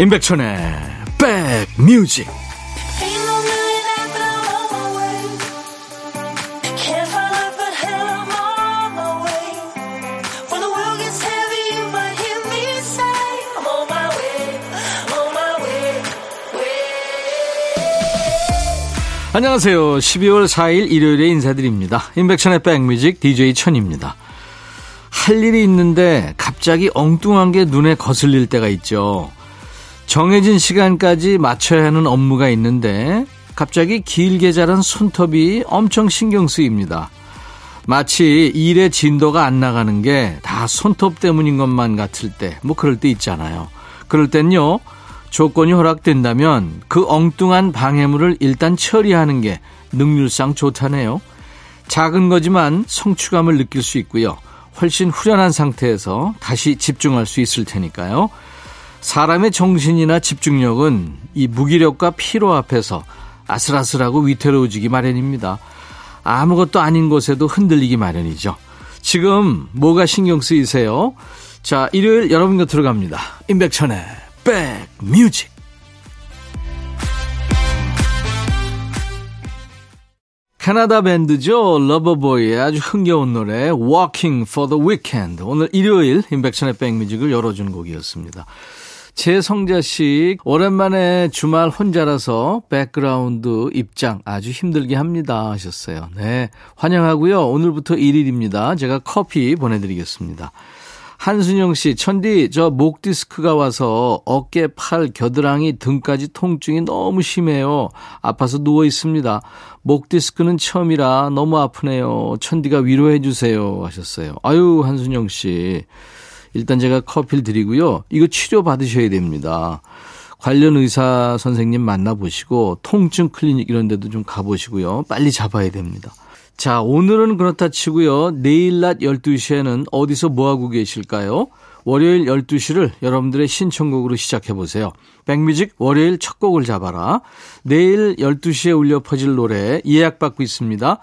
임백천의 백뮤직 안녕하세요. 12월 4일 일요일에 인사드립니다. 임백천의 백뮤직 DJ 천입니다. 할 일이 있는데 갑자기 엉뚱한 게 눈에 거슬릴 때가 있죠. 정해진 시간까지 맞춰야 하는 업무가 있는데 갑자기 길게 자란 손톱이 엄청 신경 쓰입니다. 마치 일의 진도가 안 나가는 게 다 손톱 때문인 것만 같을 때, 뭐 그럴 때 있잖아요. 그럴 땐요, 조건이 허락된다면 그 엉뚱한 방해물을 일단 처리하는 게 능률상 좋다네요. 작은 거지만 성취감을 느낄 수 있고요. 훨씬 후련한 상태에서 다시 집중할 수 있을 테니까요. 사람의 정신이나 집중력은 이 무기력과 피로 앞에서 아슬아슬하고 위태로워지기 마련입니다. 아무것도 아닌 곳에도 흔들리기 마련이죠. 지금 뭐가 신경 쓰이세요? 자, 일요일 여러분 곁으로 갑니다. 임백천의 백뮤직. 캐나다 밴드죠. 러버보이의 아주 흥겨운 노래 Working for the Weekend. 오늘 일요일 임백천의 백뮤직을 열어준 곡이었습니다. 최성자 씨, 오랜만에 주말 혼자라서 백그라운드 입장 아주 힘들게 합니다. 하셨어요. 네. 환영하고요. 오늘부터 1일입니다. 제가 커피 보내드리겠습니다. 한순영 씨, 천디, 저 목 디스크가 와서 어깨, 팔, 겨드랑이, 등까지 통증이 너무 심해요. 아파서 누워 있습니다. 목 디스크는 처음이라 너무 아프네요. 천디가 위로해 주세요. 하셨어요. 아유, 한순영 씨. 일단 제가 커피를 드리고요. 이거 치료 받으셔야 됩니다. 관련 의사 선생님 만나보시고 통증 클리닉 이런 데도 좀 가보시고요. 빨리 잡아야 됩니다. 자, 오늘은 그렇다 치고요. 내일 낮 12시에는 어디서 뭐하고 계실까요? 월요일 12시를 여러분들의 신청곡으로 시작해보세요. 백뮤직 월요일 첫 곡을 잡아라. 내일 12시에 울려 퍼질 노래 예약받고 있습니다.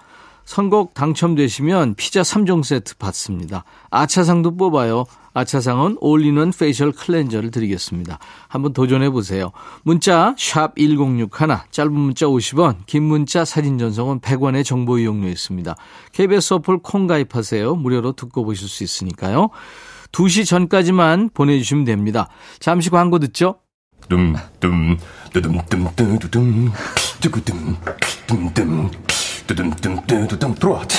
선곡 당첨되시면 피자 3종 세트 받습니다. 아차상도 뽑아요. 아차상은 올리는 facial cleanser를 드리겠습니다. 한번 도전해 보세요. 문자 1061, 짧은 문자 50원, 긴 문자 사진 전송은 100원의 정보 이용료 있습니다. KBS 어플 콩 가입하세요. 무료로 듣고 보실 수 있으니까요. 2시 전까지만 보내주시면 됩니다. 잠시 광고 듣죠? dumdum, 두둠둠, 두구둠, 둠둠. 뚜둔뚜둔뚜둔 트로트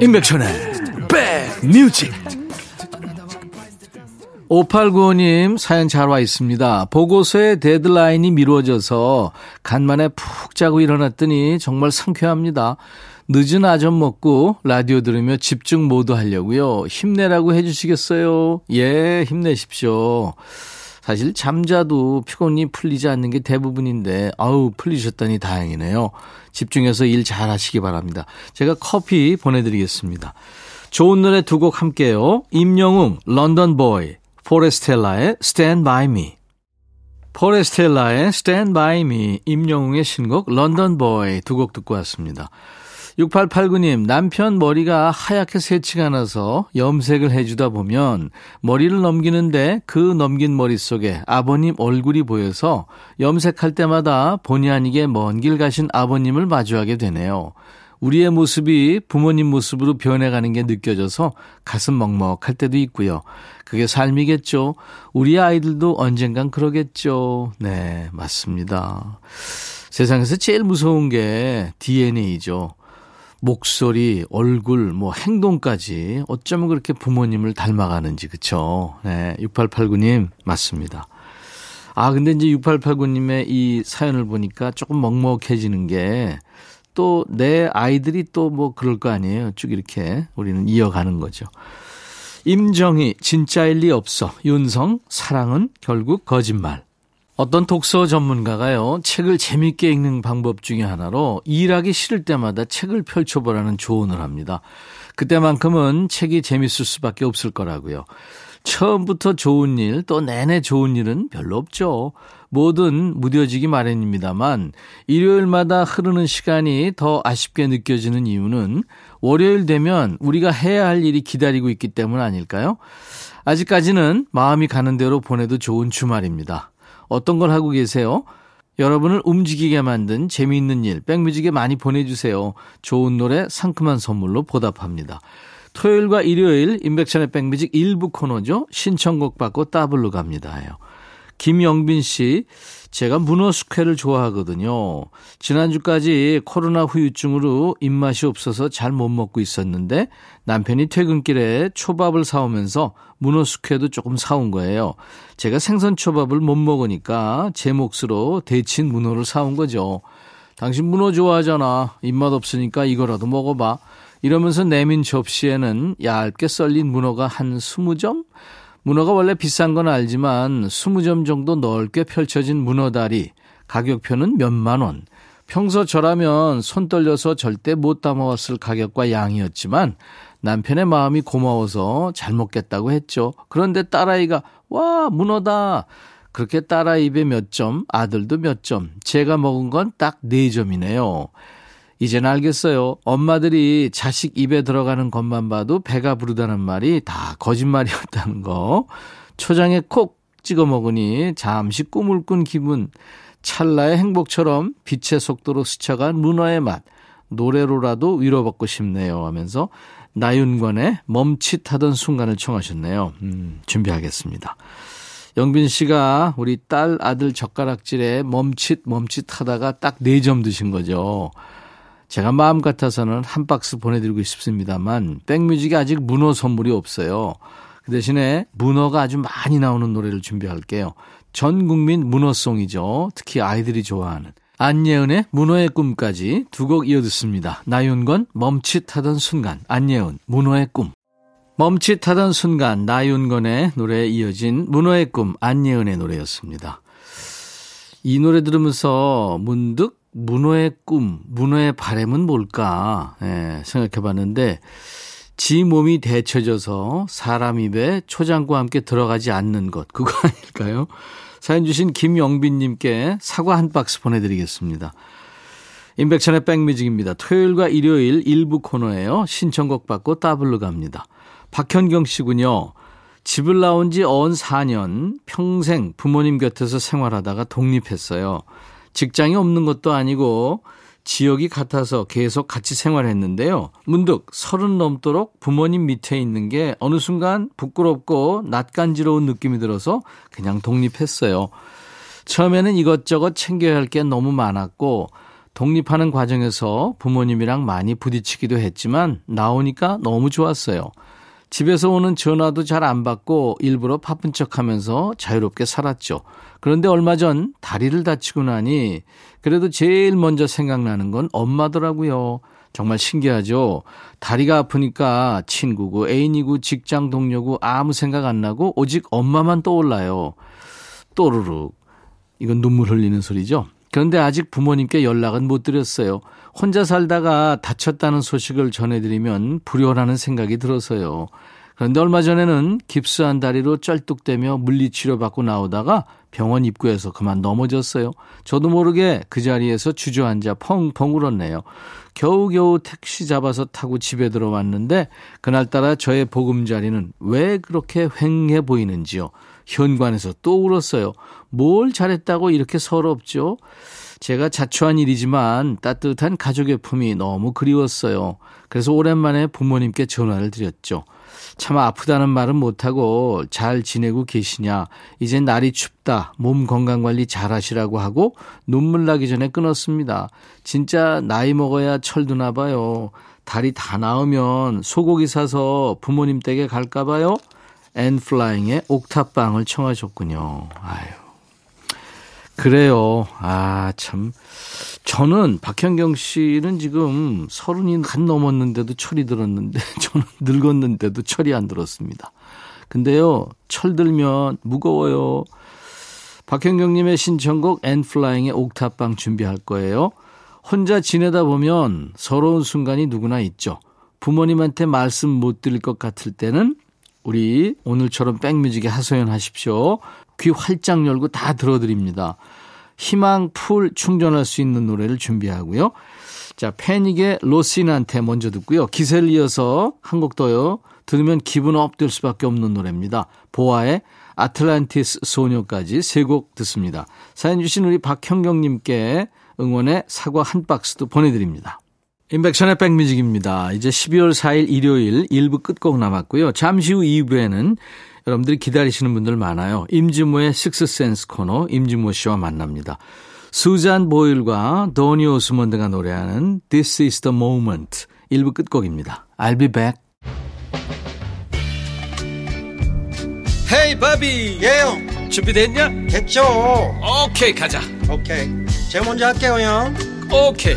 임백천의 백뮤직. 5895님 사연 잘 와 있습니다. 보고서의 데드라인이 미뤄져서 간만에 푹 자고 일어났더니 정말 상쾌합니다. 늦은 아점 먹고 라디오 들으며 집중 모두 하려고요. 힘내라고 해주시겠어요? 예, 힘내십시오. 사실 잠자도 피곤이 풀리지 않는 게 대부분인데 아우 풀리셨다니 다행이네요. 집중해서 일 잘 하시기 바랍니다. 제가 커피 보내드리겠습니다. 좋은 노래 두 곡 함께요. 임영웅, 런던 보이, 포레스텔라의 Stand By Me. 포레스텔라의 Stand By Me, 임영웅의 신곡 런던 보이 두 곡 듣고 왔습니다. 6889님, 남편 머리가 하얗게 새치가 나서 염색을 해주다 보면 머리를 넘기는데 그 넘긴 머릿속에 아버님 얼굴이 보여서 염색할 때마다 본의 아니게 먼 길 가신 아버님을 마주하게 되네요. 우리의 모습이 부모님 모습으로 변해가는 게 느껴져서 가슴 먹먹할 때도 있고요. 그게 삶이겠죠. 우리 아이들도 언젠간 그러겠죠. 네, 맞습니다. 세상에서 제일 무서운 게 DNA죠. 목소리, 얼굴, 뭐 행동까지 어쩌면 그렇게 부모님을 닮아가는지 그쵸? 네, 6889님 맞습니다. 아 근데 이제 6889님의 이 사연을 보니까 조금 먹먹해지는 게 또 내 아이들이 또 뭐 그럴 거 아니에요. 쭉 이렇게 우리는 이어가는 거죠. 임정희 진짜일 리 없어. 윤성 사랑은 결국 거짓말. 어떤 독서 전문가가요, 책을 재밌게 읽는 방법 중에 하나로 일하기 싫을 때마다 책을 펼쳐보라는 조언을 합니다. 그때만큼은 책이 재밌을 수밖에 없을 거라고요. 처음부터 좋은 일, 또 내내 좋은 일은 별로 없죠. 뭐든 무뎌지기 마련입니다만, 일요일마다 흐르는 시간이 더 아쉽게 느껴지는 이유는 월요일 되면 우리가 해야 할 일이 기다리고 있기 때문 아닐까요? 아직까지는 마음이 가는 대로 보내도 좋은 주말입니다. 어떤 걸 하고 계세요? 여러분을 움직이게 만든 재미있는 일, 백뮤직에 많이 보내주세요. 좋은 노래, 상큼한 선물로 보답합니다. 토요일과 일요일 인백션의 백뮤직 일부 코너죠. 신청곡 받고 따블로 갑니다요. 김영빈 씨, 제가 문어 숙회를 좋아하거든요. 지난주까지 코로나 후유증으로 입맛이 없어서 잘 못 먹고 있었는데 남편이 퇴근길에 초밥을 사오면서 문어 숙회도 조금 사온 거예요. 제가 생선 초밥을 못 먹으니까 제 몫으로 데친 문어를 사온 거죠. 당신 문어 좋아하잖아. 입맛 없으니까 이거라도 먹어봐. 이러면서 내민 접시에는 얇게 썰린 문어가 한 20점? 문어가 원래 비싼 건 알지만 20점 정도 넓게 펼쳐진 문어다리, 가격표는 몇만 원. 평소 저라면 손 떨려서 절대 못 담아왔을 가격과 양이었지만 남편의 마음이 고마워서 잘 먹겠다고 했죠. 그런데 딸아이가 와 문어다. 그렇게 딸아 입에 몇 점, 아들도 몇 점, 제가 먹은 건딱네 점이네요. 이젠 알겠어요. 엄마들이 자식 입에 들어가는 것만 봐도 배가 부르다는 말이 다 거짓말이었다는 거. 초장에 콕 찍어 먹으니 잠시 꿈을 꾼 기분. 찰나의 행복처럼 빛의 속도로 스쳐간 문어의 맛. 노래로라도 위로받고 싶네요 하면서 나윤관의 멈칫하던 순간을 청하셨네요. 음, 준비하겠습니다. 영빈 씨가 우리 딸 아들 젓가락질에 멈칫 멈칫 하다가 딱 네 점 드신 거죠. 제가 마음 같아서는 한 박스 보내드리고 싶습니다만 백뮤직에 아직 문어 선물이 없어요. 그 대신에 문어가 아주 많이 나오는 노래를 준비할게요. 전 국민 문어송이죠. 특히 아이들이 좋아하는. 안예은의 문어의 꿈까지 두 곡 이어 듣습니다. 나윤건 멈칫하던 순간, 안예은 문어의 꿈. 멈칫하던 순간 나윤건의 노래에 이어진 문어의 꿈 안예은의 노래였습니다. 이 노래 들으면서 문득 문어의 꿈, 문어의 바램은 뭘까 예, 생각해 봤는데 지 몸이 데쳐져서 사람 입에 초장과 함께 들어가지 않는 것 그거 아닐까요? 사연 주신 김영빈님께 사과 한 박스 보내드리겠습니다. 임백천의 백뮤직입니다. 토요일과 일요일 일부 코너예요. 신청곡 받고 따블로 갑니다. 박현경 씨군요. 집을 나온 지 어언 4년 평생 부모님 곁에서 생활하다가 독립했어요. 직장이 없는 것도 아니고 지역이 같아서 계속 같이 생활했는데요. 문득 서른 넘도록 부모님 밑에 있는 게 어느 순간 부끄럽고 낯간지러운 느낌이 들어서 그냥 독립했어요. 처음에는 이것저것 챙겨야 할 게 너무 많았고 독립하는 과정에서 부모님이랑 많이 부딪히기도 했지만 나오니까 너무 좋았어요. 집에서 오는 전화도 잘 안 받고 일부러 바쁜 척 하면서 자유롭게 살았죠. 그런데 얼마 전 다리를 다치고 나니 그래도 제일 먼저 생각나는 건 엄마더라고요. 정말 신기하죠. 다리가 아프니까 친구고 애인이고 직장 동료고 아무 생각 안 나고 오직 엄마만 떠올라요. 또르륵. 이건 눈물 흘리는 소리죠. 그런데 아직 부모님께 연락은 못 드렸어요. 혼자 살다가 다쳤다는 소식을 전해드리면 불효라는 생각이 들어서요. 그런데 얼마 전에는 깁스한 다리로 쩔뚝대며 물리치료 받고 나오다가 병원 입구에서 그만 넘어졌어요. 저도 모르게 그 자리에서 주저앉아 펑펑 울었네요. 겨우겨우 택시 잡아서 타고 집에 들어왔는데 그날따라 저의 보금자리는 왜 그렇게 휑해 보이는지요. 현관에서 또 울었어요. 뭘 잘했다고 이렇게 서럽죠? 제가 자초한 일이지만 따뜻한 가족의 품이 너무 그리웠어요. 그래서 오랜만에 부모님께 전화를 드렸죠. 참 아프다는 말은 못하고 잘 지내고 계시냐. 이제 날이 춥다. 몸 건강 관리 잘 하시라고 하고 눈물 나기 전에 끊었습니다. 진짜 나이 먹어야 철드나 봐요. 다리 다 나으면 소고기 사서 부모님 댁에 갈까 봐요. 앤플라잉의 옥탑방을 청하셨군요. 아유. 그래요. 아, 참. 저는 박현경 씨는 지금 서른이 간 넘었는데도 철이 들었는데 저는 늙었는데도 철이 안 들었습니다. 근데요, 철 들면 무거워요. 박현경님의 신청곡 앤플라잉의 옥탑방 준비할 거예요. 혼자 지내다 보면 서러운 순간이 누구나 있죠. 부모님한테 말씀 못 드릴 것 같을 때는 우리 오늘처럼 백뮤직에 하소연하십시오. 귀 활짝 열고 다 들어드립니다. 희망 full 충전할 수 있는 노래를 준비하고요. 자, 패닉의 로시난테 먼저 듣고요. 기세를 이어서 한 곡 더요. 들으면 기분 up될 수밖에 없는 노래입니다. 보아의 아틀란티스 소녀까지 세 곡 듣습니다. 사연 주신 우리 박형경님께 응원의 사과 한 박스도 보내드립니다. 임백천의 백뮤직입니다. 이제 12월 4일 일요일 1부 끝곡 남았고요. 잠시 후 2부에는 여러분들이 기다리시는 분들 많아요. 임진모의 식스센스 코너 임진모 씨와 만납니다. 수잔 보일과 도니 오스먼드가 노래하는 This is the moment 1부 끝곡입니다. I'll be back. 헤이 바비 예영 준비됐냐? 됐죠 오케이 가자 오케이 제가 먼저 할게요 형 오케이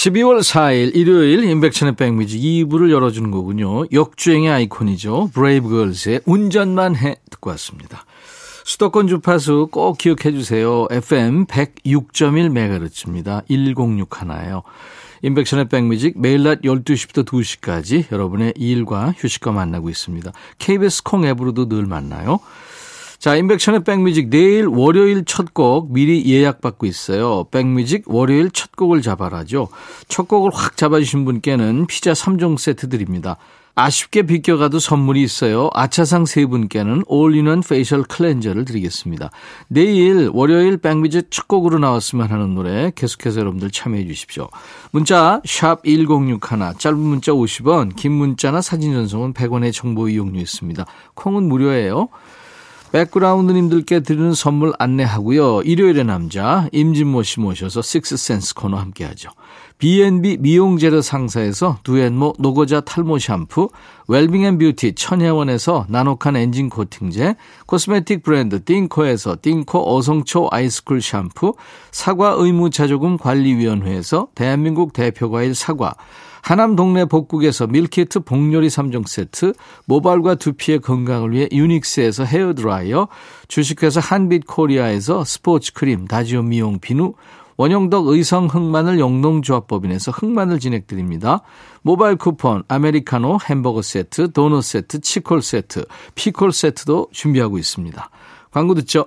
12월 4일 일요일 임백천의 백뮤직 2부를 열어주는 거군요. 역주행의 아이콘이죠. 브레이브걸스의 운전만 해 듣고 왔습니다. 수도권 주파수 꼭 기억해 주세요. FM 106.1MHz입니다. 106 하나예요. 임백천의 백뮤직 매일 낮 12시부터 2시까지 여러분의 일과 휴식과 만나고 있습니다. KBS 콩 앱으로도 늘 만나요. 자, 임백천의 백뮤직 내일 월요일 첫 곡 미리 예약받고 있어요. 백뮤직 월요일 첫 곡을 잡아라죠. 첫 곡을 확 잡아주신 분께는 피자 3종 세트 드립니다. 아쉽게 비껴가도 선물이 있어요. 아차상 세 분께는 올리는 facial cleanser를 드리겠습니다. 내일 월요일 백뮤직 첫 곡으로 나왔으면 하는 노래 계속해서 여러분들 참여해 주십시오. 문자 샵 1061, 짧은 문자 50원, 긴 문자나 사진 전송은 100원의 정보 이용료 있습니다. 콩은 무료예요. 백그라운드님들께 드리는 선물 안내하고요. 일요일의 남자 임진모 씨 모셔서 식스센스 코너 함께하죠. B&B 미용재료 상사에서 두앤모 노고자 탈모 샴푸, 웰빙앤뷰티 천혜원에서 나노칸 엔진 코팅제, 코스메틱 브랜드 띵코에서 띵코 어성초 아이스쿨 샴푸, 사과 의무자조금 관리위원회에서 대한민국 대표과일 사과, 하남 동네 복국에서 밀키트 복요리 3종 세트, 모발과 두피의 건강을 위해 유닉스에서 헤어드라이어, 주식회사 한빛코리아에서 스포츠 크림, 다지오 미용 비누, 원형덕 의성 흑마늘 영농조합법인에서 흑마늘 진행드립니다. 모바일 쿠폰, 아메리카노 햄버거 세트, 도넛 세트, 치콜 세트, 피콜 세트도 준비하고 있습니다. 광고 듣죠?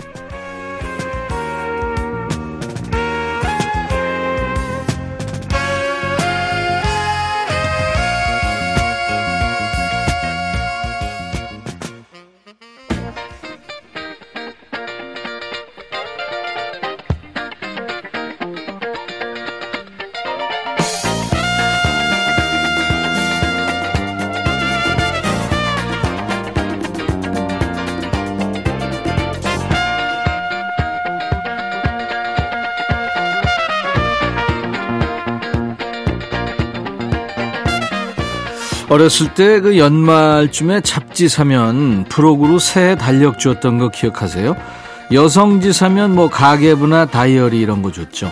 어렸을 때 그 연말쯤에 잡지 사면 부록으로 새해 달력 주었던 거 기억하세요? 여성지 사면 뭐 가계부나 다이어리 이런 거 줬죠.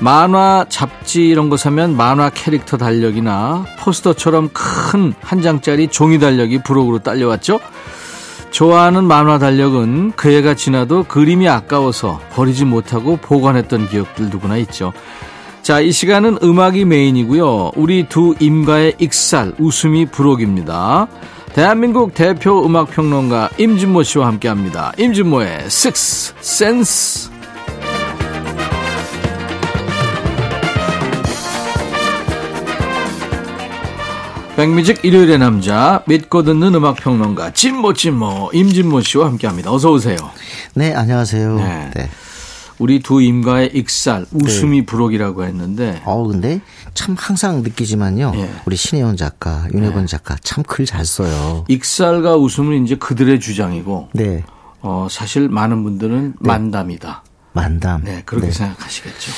만화 잡지 이런 거 사면 만화 캐릭터 달력이나 포스터처럼 큰 한 장짜리 종이 달력이 부록으로 딸려왔죠. 좋아하는 만화 달력은 그 해가 지나도 그림이 아까워서 버리지 못하고 보관했던 기억들 누구나 있죠. 자, 이 시간은 음악이 메인이고요. 우리 두 임가의 익살, 웃음이 부록입니다. 대한민국 대표 음악평론가 임진모 씨와 함께 합니다. 임진모의 Six Sense. 백뮤직 일요일의 남자 믿고 듣는 음악 평론가 진모 진모 임진모 씨와 함께합니다. 어서 오세요. 네, 안녕하세요. 네. 네. 우리 두 임가의 익살, 웃음이 부록이라고 했는데 어 근데 참 항상 느끼지만요. 예. 우리 신혜원 작가, 윤혜건 작가 참 글 잘 써요. 익살과 웃음은 이제 그들의 주장이고 네. 어, 사실 많은 분들은 만담이다. 만담. 네, 그렇게 네. 생각하시겠죠.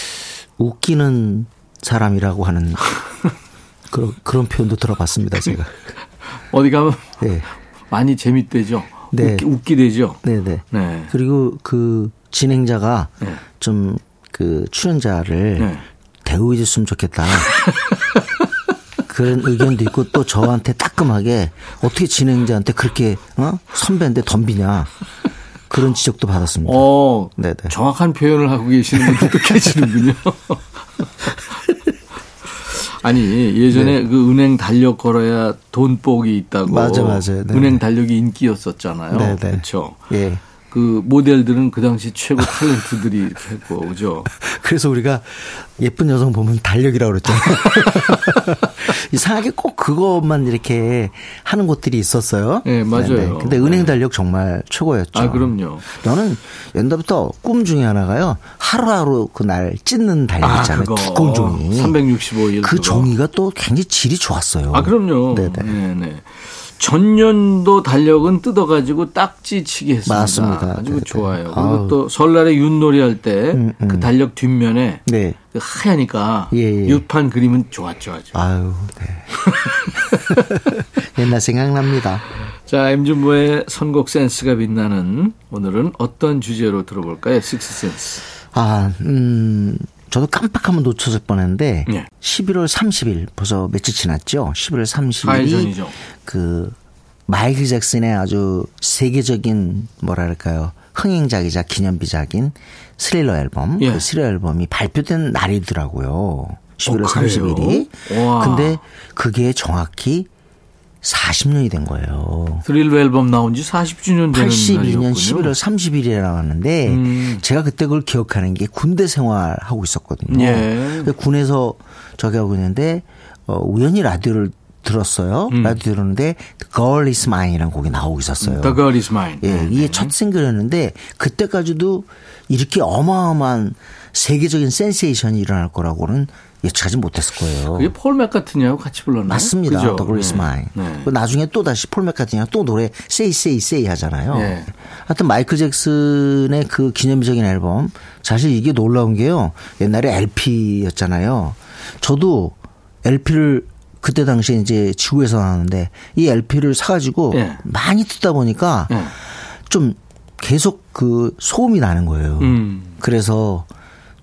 웃기는 사람이라고 하는 그런 그런 표현도 들어봤습니다, 제가. 어디 가면 네. 많이 재밌대죠. 네. 웃기, 웃기대죠. 네, 네. 네. 그리고 그 진행자가 네. 좀그 출연자를 네. 대우해 줬으면 좋겠다. 그런 의견도 있고 또 저한테 따끔하게 어떻게 진행자한테 그렇게 어? 선배인데 덤비냐 그런 지적도 받았습니다. 어, 네네. 정확한 표현을 하고 계시는 분들도 계시는군요. 아니 예전에 그 은행 달력 걸어야 돈복이 있다고 네. 맞아, 맞아요. 네. 은행 달력이 인기였었잖아요. 네네. 그렇죠. 예. 그 모델들은 그 당시 최고 탤런트들이 했고 그죠. 그래서 우리가 예쁜 여성 보면 달력이라고 그랬잖아요. 이상하게 꼭 그것만 이렇게 하는 곳들이 있었어요. 네, 맞아요. 근데 은행 네. 달력 정말 최고였죠. 아 그럼요. 저는 옛날부터 꿈 중에 하나가요. 하루하루 그 날 찢는 달력 아 있잖아요. 그거 두꺼운 종이. 365일 그 그거. 종이가 또 굉장히 질이 좋았어요. 아 그럼요. 네네. 네네. 전년도 달력은 뜯어가지고 딱지 치기 했습니다. 맞습니다. 아주 네네. 좋아요. 그리고. 또 설날에 윷놀이 할 때그 음, 음. 달력 뒷면에 네. 그 하얘니까 예, 예. 윷판 그림은 좋았죠 아주. 아유, 네. 옛날 생각납니다. 자, 엠준보의 선곡 센스가 빛나는 오늘은 어떤 주제로 들어볼까요? 식스센스. 아, 음, 저도 깜빡하면 놓쳤을 뻔했는데 예. 11월 30일 벌써 며칠 지났죠. 11월 30일이 4일 전이죠. 그 마이클 잭슨의 아주 세계적인 뭐랄까요 흥행작이자 기념비작인 스릴러 앨범 예. 그 스릴러 앨범이 발표된 날이더라고요. 11월 어, 그래요? 30일이. 와. 근데 그게 정확히 40년이 된 거예요. 스릴러 앨범 나온 지 40주년 되는 82년 날이었군요. 11월 30일이라고 하는데 음. 제가 그때 그걸 기억하는 게 군대 생활하고 있었거든요. 예. 군에서 저기 하고 있는데 어, 우연히 라디오를 들었어요. 음. 라디오 들었는데 The Girl Is Mine이라는 곡이 나오고 있었어요. The Girl Is Mine. 예, 네, 이게 네. 첫 싱글이었는데 그때까지도 이렇게 어마어마한 세계적인 센세이션이 일어날 거라고는 예측하지 못했을 거예요. 그게 폴 맥카트니하고 같이 불렀나요? 맞습니다. 그죠? The Is 네. Mine. 네. 그 나중에 또 다시 폴 맥카트니가 또 노래 Say Say Say 하잖아요. 네. 하여튼 마이클 잭슨의 그 기념비적인 앨범 사실 이게 놀라운 게요. 옛날에 LP였잖아요. 저도 LP를 그때 당시에 이제 지구에서 나왔는데 이 LP를 사가지고 예. 많이 듣다 보니까 예. 좀 계속 그 소음이 나는 거예요. 음. 그래서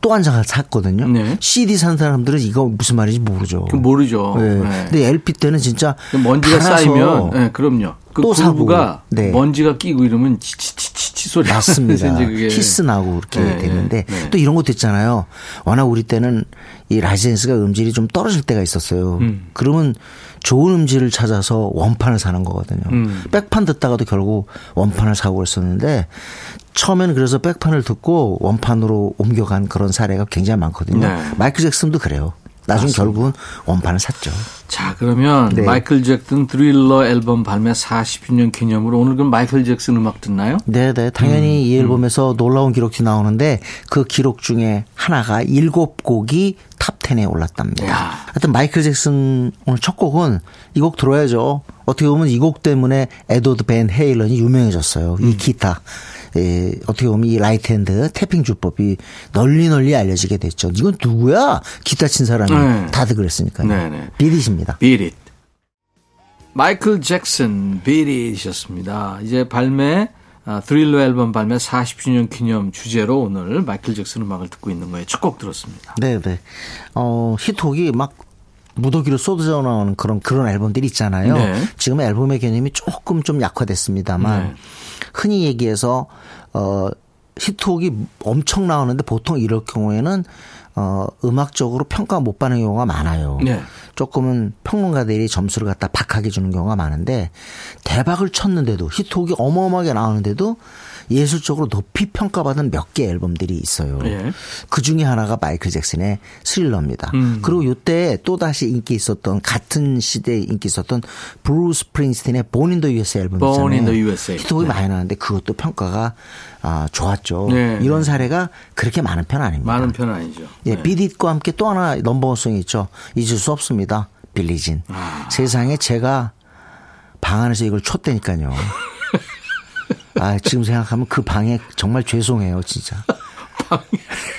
또 한 장을 샀거든요. 네. CD 산 사람들은 이거 무슨 말인지 모르죠. 그 모르죠. 네. 네. 근데 LP 때는 진짜 그 먼지가 쌓이면, 네, 그럼요. 그 또 사고. groove가 네. 먼지가 끼고 이러면 치치치치 소리 맞습니다. 나면서 이제 그게 hiss 나고 그렇게 네, 되는데 네. 또 이런 것도 있잖아요. 워낙 우리 때는 이 라이센스가 음질이 좀 떨어질 때가 있었어요. 음. 그러면 좋은 음질을 찾아서 원판을 사는 거거든요. 음. 백판 듣다가도 결국 원판을 사고 그랬었는데 처음에는 그래서 백판을 듣고 원판으로 옮겨간 그런 사례가 굉장히 많거든요. 네. 마이클 잭슨도 그래요. 나중 결국은 원판을 샀죠. 자, 그러면 네. 마이클 잭슨 드릴러 앨범 발매 40주년 기념으로 오늘 그럼 마이클 잭슨 음악 듣나요? 네 네. 당연히 이 앨범에서 놀라운 기록이 나오는데 그 기록 중에 하나가 일곱 곡이 top 10에 올랐답니다. 야. 하여튼 마이클 잭슨 오늘 첫 곡은 이 곡 들어야죠. 어떻게 보면 이 곡 때문에 에드워드 밴 헤일런이 유명해졌어요. 이 기타. 예, 어떻게 보면 이 right hand tapping 주법이 널리 널리 알려지게 됐죠. 이건 누구야? 기타 친 사람이 네. 다들 그랬으니까요. 네 네. 비릿입니다. Beat It. 마이클 잭슨 It이셨습니다. 이제 발매 아, 드릴러 앨범 발매 40주년 기념 주제로 오늘 마이클 잭슨 음악을 듣고 있는 거예요. 첫 곡 들었습니다. 네 네. 어, 히트곡이 막 무더기로 쏟아져 나오는 그런 그런 앨범들이 있잖아요. 네. 지금 앨범의 개념이 조금 좀 약화됐습니다만 네. 흔히 얘기해서 어 히트곡이 엄청 나오는데 보통 이럴 경우에는 어 음악적으로 평가 못 받는 경우가 많아요. 네. 조금은 평론가들이 점수를 갖다 박하게 주는 경우가 많은데 대박을 쳤는데도 히트곡이 어마어마하게 나오는데도 예술적으로 높이 평가받은 몇 개 앨범들이 있어요. 예. 그 중에 하나가 마이클 잭슨의 스릴러입니다. 음. 그리고 요때 또 다시 인기 있었던 같은 시대에 인기 있었던 브루스 in the USA 앨범 있잖아요. The USA. 히트곡이 네. 많이 나는데 그것도 평가가 아, 좋았죠. 네, 이런 네. 사례가 그렇게 많은 편 아닙니다. 많은 편은 아니죠. 예, 네. 비릿과 함께 또 하나 number one song이 있죠. 잊을 수 없습니다. Billie Jean. 아. 세상에 제가 방 안에서 이걸 쳤다니까요. 아, 지금 생각하면 그 방에 정말 죄송해요, 진짜.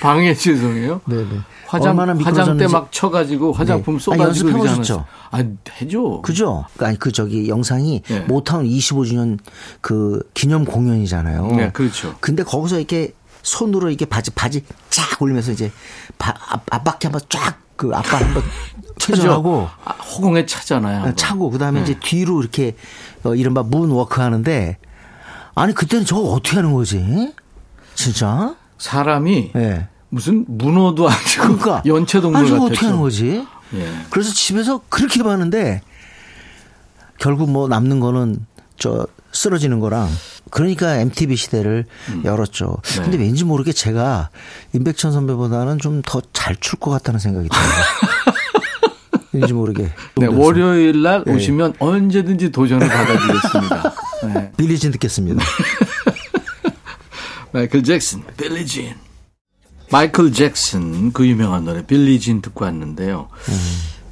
방해 죄송해요. 네네. 화장 얼마나 화장대 막 쳐가지고 화장품 네. 아, 쏟아지고 연습해 그러지 보셨죠? 않았어요? 아 해줘. 그죠? 아니, 그 저기 영상이 네. 모타운 25주년 그 기념 공연이잖아요. 네, 그렇죠. 근데 거기서 이렇게 손으로 이렇게 바지, 바지 쫙 올리면서 이제 바, 앞, 앞바퀴 한번 쫙 그 앞발 한번 회전하고 아, 허공에 차잖아요. 한번. 차고 그다음에 네. 이제 뒤로 이렇게 어, 이른바 문워크 하는데 아니 그때는 저거 어떻게 하는 거지? 진짜? 사람이 예. 무슨 문어도 아니고 그러니까 연체동물 같았죠. 어떻게 하는 거지? 예. 그래서 집에서 그렇게 봤는데 결국 뭐 남는 거는 저 쓰러지는 거랑 그러니까 MTV 시대를 열었죠. 음. 네. 근데 왠지 모르게 제가 임백천 선배보다는 좀 더 잘 출 것 같다는 생각이 들어요. 왠지 모르게. 네, 월요일 날 네. 오시면 언제든지 도전을 받아주겠습니다. 네. 빌리진 듣겠습니다. 마이클 잭슨, 빌리진. 마이클 잭슨 그 유명한 노래 Billie Jean 듣고 왔는데요.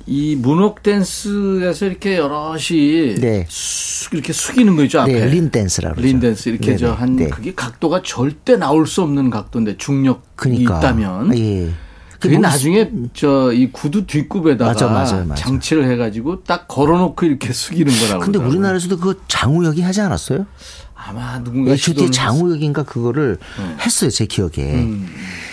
이 문옥 댄스에서 이렇게 여럿이 네. 쑥 이렇게 숙이는 거 있죠 앞에. 네, lean 댄스라고 그러죠. lean 댄스 이렇게 저한 네. 그게 각도가 절대 나올 수 없는 각도인데 중력이 그러니까. 있다면 예. 그게 뭐 나중에 저 이 구두 뒷굽에다가 맞아, 맞아, 맞아. 장치를 해가지고 딱 걸어놓고 이렇게 숙이는 거라고. 근데 그러더라고요. 우리나라에서도 그 장우혁이 하지 않았어요? 아마 누군가 H.O.T. 장우혁인가 그거를 네. 했어요, 제 기억에. 음.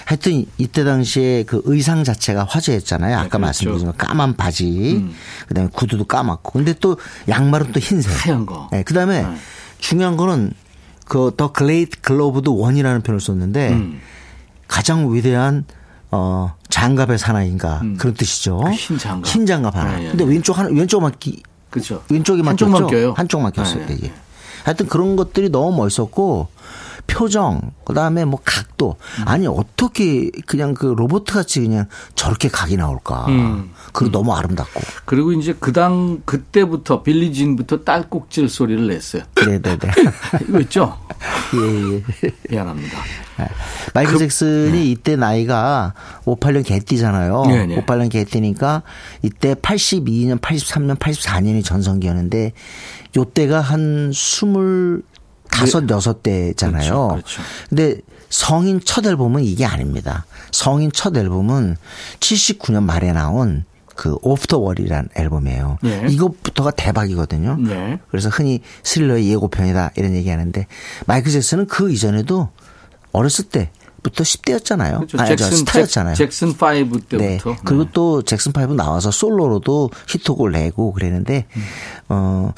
하여튼 이때 당시에 그 의상 자체가 화제였잖아요. 아까 그렇죠. 말씀드린 까만 바지, 음. 그다음에 구두도 까맣고, 근데 또 양말은 또 흰색. 하얀 거. 네, 그다음에 네. 중요한 거는 그 the great gloved one이라는 표현을 썼는데 음. 가장 위대한 어 장갑의 사나이인가 그런 뜻이죠. 그 흰 장갑. 흰 장갑 하나. 네, 네, 근데 네. 왼쪽 하나 왼쪽만 끼, 그렇죠. 왼쪽이만 한쪽만 꼈죠? 껴요. 한쪽만 꼈어요. 네, 네, 이게. 하여튼 그런 것들이 너무 멋있었고 표정 그 다음에 뭐 각도 아니 어떻게 그냥 그 로봇 같이 그냥 저렇게 각이 나올까 음. 그리고 너무 아름답고 그리고 이제 그 당 그때부터 빌리진부터 딸꾹질 소리를 냈어요. 네네네 이거 있죠? 예 예 미안합니다. 마이클 그- 잭슨이 이때 나이가 58년 개띠잖아요. 네, 네. 58년 개띠니까 이때 82년, 83년, 84년이 전성기였는데 요때가 한 25, 여섯 대잖아요. 그렇죠, 그렇죠. 근데 성인 첫 앨범은 이게 아닙니다. 성인 첫 앨범은 79년 말에 나온 그 오프 더 월이라는 앨범이에요. 네. 이것부터가 대박이거든요. 네. 그래서 흔히 스릴러의 예고편이다 이런 얘기하는데 마이클 잭슨은 그 이전에도 어렸을 때부터 10대였잖아요. 그렇죠. 아니, 저 잭슨 스타였잖아요. 잭, 슨 5 때부터. 네. 그리고 또 잭슨 5 나와서 솔로로도 히트곡을 내고 그랬는데 음. 어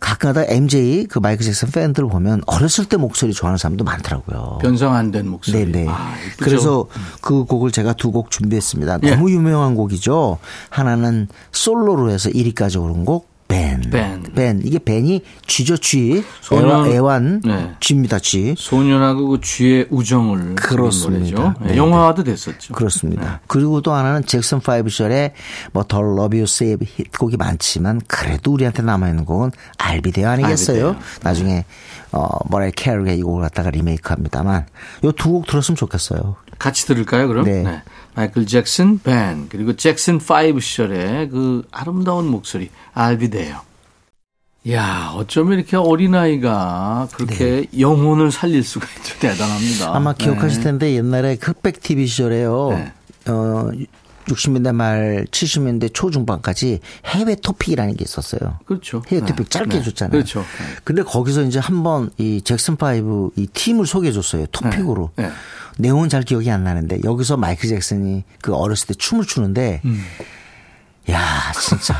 가끔가다 MJ 그 마이클 잭슨 팬들 보면 어렸을 때 목소리 좋아하는 사람도 많더라고요. 변성 안 된 목소리. 네네. 아, 이쁘죠? 그래서 그 곡을 제가 두 곡 준비했습니다. 예. 너무 유명한 곡이죠. 하나는 솔로로 해서 1위까지 오른 곡 벤. 벤. 벤. 이게 벤이 쥐죠, 쥐. 소년- 애완, 네. 쥐입니다, 쥐. 소년하고 그 쥐의 우정을 그렇습니다. 노래죠. 네, 영화화도 됐었죠. 그렇습니다. 그리고 또 하나는 잭슨 5 시절에 뭐 The Love You Save 히트곡이 많지만 그래도 우리한테 남아있는 곡은 I'll Be There 아니겠어요? I'll Be There. 나중에 어 머라이어 캐리가 이 곡을 갖다가 리메이크 합니다만 요 두 곡 들었으면 좋겠어요. 같이 들을까요, 그럼? 네. 마이클 잭슨 Ben 그리고 잭슨 5 시절의 그 아름다운 목소리 I'll Be There요. 야, 어쩌면 이렇게 어린아이가 그렇게 영혼을 살릴 수가 있죠. 대단합니다. 네. 아마 기억하실 네. 텐데 옛날에 그 흑백 TV 시절에요. 네. 어 60년대 말 70년대 초중반까지 해외 토픽이라는 게 있었어요. 그렇죠. 해외 네. 토픽 짧게 네. 줬잖아요. 그렇죠. 근데 거기서 이제 한번 이 잭슨 5이 팀을 소개해 줬어요. 토픽으로. 네. 네. 내용은 잘 기억이 안 나는데 여기서 마이클 잭슨이 그 어렸을 때 춤을 추는데 음. 야 진짜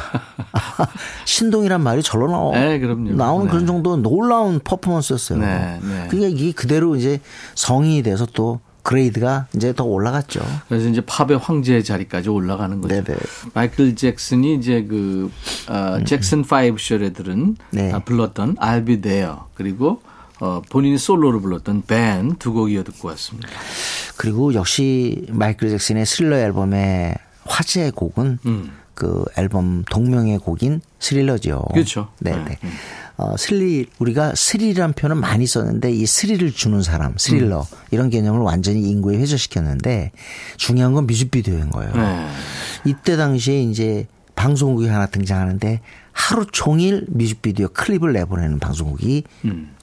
신동이란 말이 절로 나오, 네, 그럼요. 나오는 네. 그런 정도 놀라운 퍼포먼스였어요. 네, 네. 그러니까 이게 그대로 이제 성인이 돼서 또 grade가 이제 더 올라갔죠. 그래서 이제 팝의 황제의 자리까지 올라가는 거죠. 네네. 마이클 잭슨이 이제 그 어, 잭슨 5 시절에 들은 네. 아, 불렀던 I'll Be There 그리고 어, 본인이 솔로로 불렀던 Ben 두 곡 이어 듣고 왔습니다. 그리고 역시 마이클 잭슨의 스릴러 앨범의 화제 곡은 음. 그 앨범 동명의 곡인 스릴러죠. 그렇죠. 네, 네. 네. 어, 스릴 우리가 스릴이라는 표현을 많이 썼는데 이 스릴을 주는 사람, 스릴러 음. 이런 개념을 완전히 인구에 회전시켰는데 중요한 건 뮤직비디오인 거예요. 네. 이때 당시에 이제 방송국이 하나 등장하는데 하루 종일 뮤직비디오 클립을 내보내는 방송국이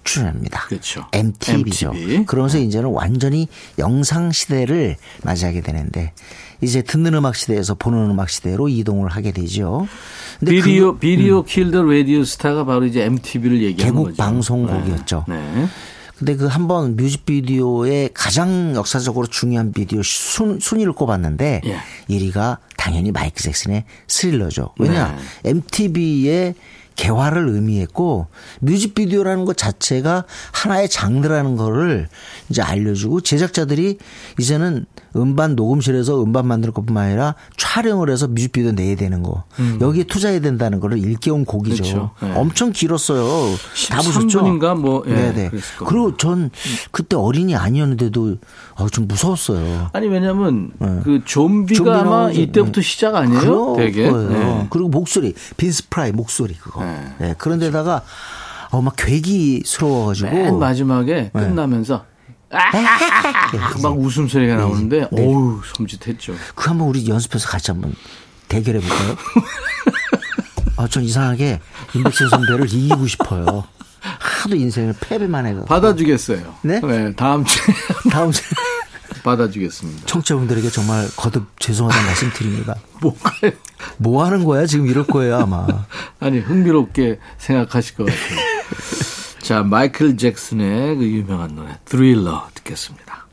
출연합니다. 음. 그렇죠. MTV죠. MTV. 그러면서 이제는 완전히 영상 시대를 맞이하게 되는데 이제 듣는 음악 시대에서 보는 음악 시대로 이동을 하게 되죠. 근데 비디오 그 비디오 킬더 라디오 스타가 바로 이제 MTV를 얘기하는 개국 거죠. 방송곡이었죠. 네. 네. 근데 그 한 번 뮤직비디오의 가장 역사적으로 중요한 비디오 순, 순위를 꼽았는데 예. 1위가 당연히 마이크 잭슨의 스릴러죠. 왜냐 MTV의 개화를 의미했고 뮤직비디오라는 것 자체가 하나의 장르라는 거를 이제 알려주고 제작자들이 이제는 음반 녹음실에서 음반 만들 것뿐만 아니라 촬영을 해서 뮤직비디오 내야 되는 거 여기에 투자해야 된다는 거를 일깨운 곡이죠. 그렇죠. 네. 엄청 길었어요. 다 보셨죠? 13분인가 뭐, 예, 네네. 그랬을 겁니다. 그리고 전 그때 어린이 아니었는데도 어, 좀 무서웠어요. 아니 왜냐면 그 좀비가 좀비 아마. 이때부터 시작 아니에요? 그럴 되게. 네. 그리고 목소리, 빈스 프라이 목소리 그거. 네. 네. 그런데다가 어, 막 괴기스러워가지고. 맨 마지막에 끝나면서 아, 막 웃음소리가 나오는데 어우 섬찟했죠. 그 한번 우리 연습해서 같이 한번 대결해 볼까요? 아, 전 이상하게 임백천 선배를 이기고 싶어요. 하도 인생을 패배만 해가. 받아주겠어요. 네? 다음 주에 다음 주에 받아주겠습니다. 청취자분들에게 정말 거듭 죄송하다는 말씀 드립니다. 뭐가요? 뭐 하는 거야? 지금 이럴 거예요, 아마. 아니 흥미롭게 생각하실 것 같아요. 자 마이클 잭슨의 그 유명한 노래 드릴러 듣겠습니다.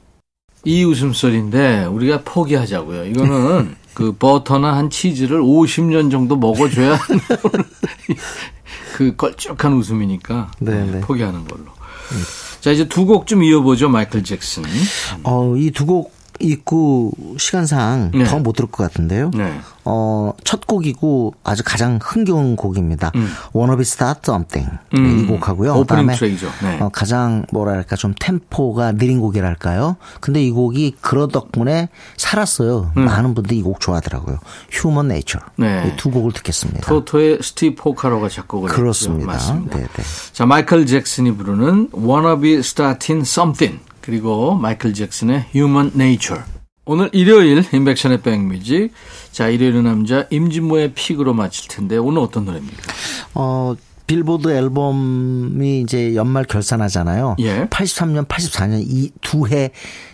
이 웃음소리인데 우리가 포기하자고요. 이거는 그 버터나 한 치즈를 50년 정도 먹어줘야 그 걸쭉한 웃음이니까 네, 네. 포기하는 걸로. 자 이제 두 곡 좀 이어보죠 마이클 잭슨. 어, 이 두 곡 있고 시간상 네. 더못 들을 것 같은데요. 네. 어, 첫 곡이고 아주 가장 흥겨운 곡입니다. Wanna Be Start Something 음. 네, 이 곡하고요. 그다음에. 네. 어, 가장 뭐랄까 좀 템포가 느린 곡이랄까요. 근데 이 곡이 그러 덕분에 살았어요. 많은 분들이 이 곡 좋아하더라고요. Human Nature 음. 네. 이 두 곡을 듣겠습니다. 토토의 스티브 포카로가 작곡을 그렇습니다. 했죠. 맞습니다. 네, 네. 자, 마이클 잭슨이 부르는 Wanna Be Starting Something 그리고 마이클 잭슨의 Human Nature. 오늘 일요일 임백천의 백뮤직. 자, 일요일의 남자 임진모의 pick으로 마칠 텐데 오늘 어떤 노래입니까? 어, 빌보드 앨범이 이제 연말 결산하잖아요. 예. 83년, 84년 이 두 해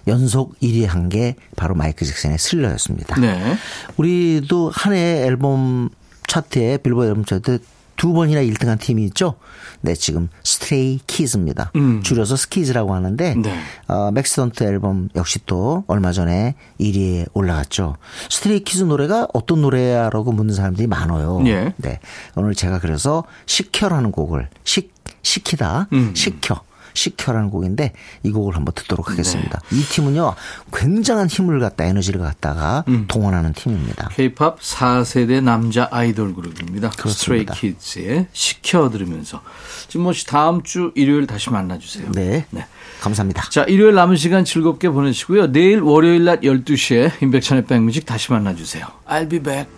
연속 1위 한 게 바로 마이클 잭슨의 스릴러였습니다. 네. 우리도 한 해 앨범 차트에 빌보드 앨범 차트 두 번이나 1등한 팀이 있죠. 네, 지금 스트레이 키즈입니다. 줄여서 스키즈라고 하는데 음. 네. 어, MAXIDENT 앨범 역시 또 얼마 전에 1위에 올라갔죠. 스트레이 키즈 노래가 어떤 노래야라고 묻는 사람들이 많아요. 예. 네. 오늘 제가 그래서 식혀라는 곡을 시, 시키다, 음. 시켜. 시켜라는 곡인데 이 곡을 한번 듣도록 하겠습니다. 네. 이 팀은요 굉장한 힘을 갖다 에너지를 갖다가 음. 동원하는 팀입니다. K-팝 4세대 남자 아이돌 그룹입니다. 스트레이 그렇습니다. 키즈의 시켜 들으면서 지금 뭐 다음 주 일요일 다시 만나주세요. 네. 네. 감사합니다. 자, 일요일 남은 시간 즐겁게 보내시고요. 내일 월요일 낮 12시에 인백천의 백뮤직 다시 만나주세요. I'll be back.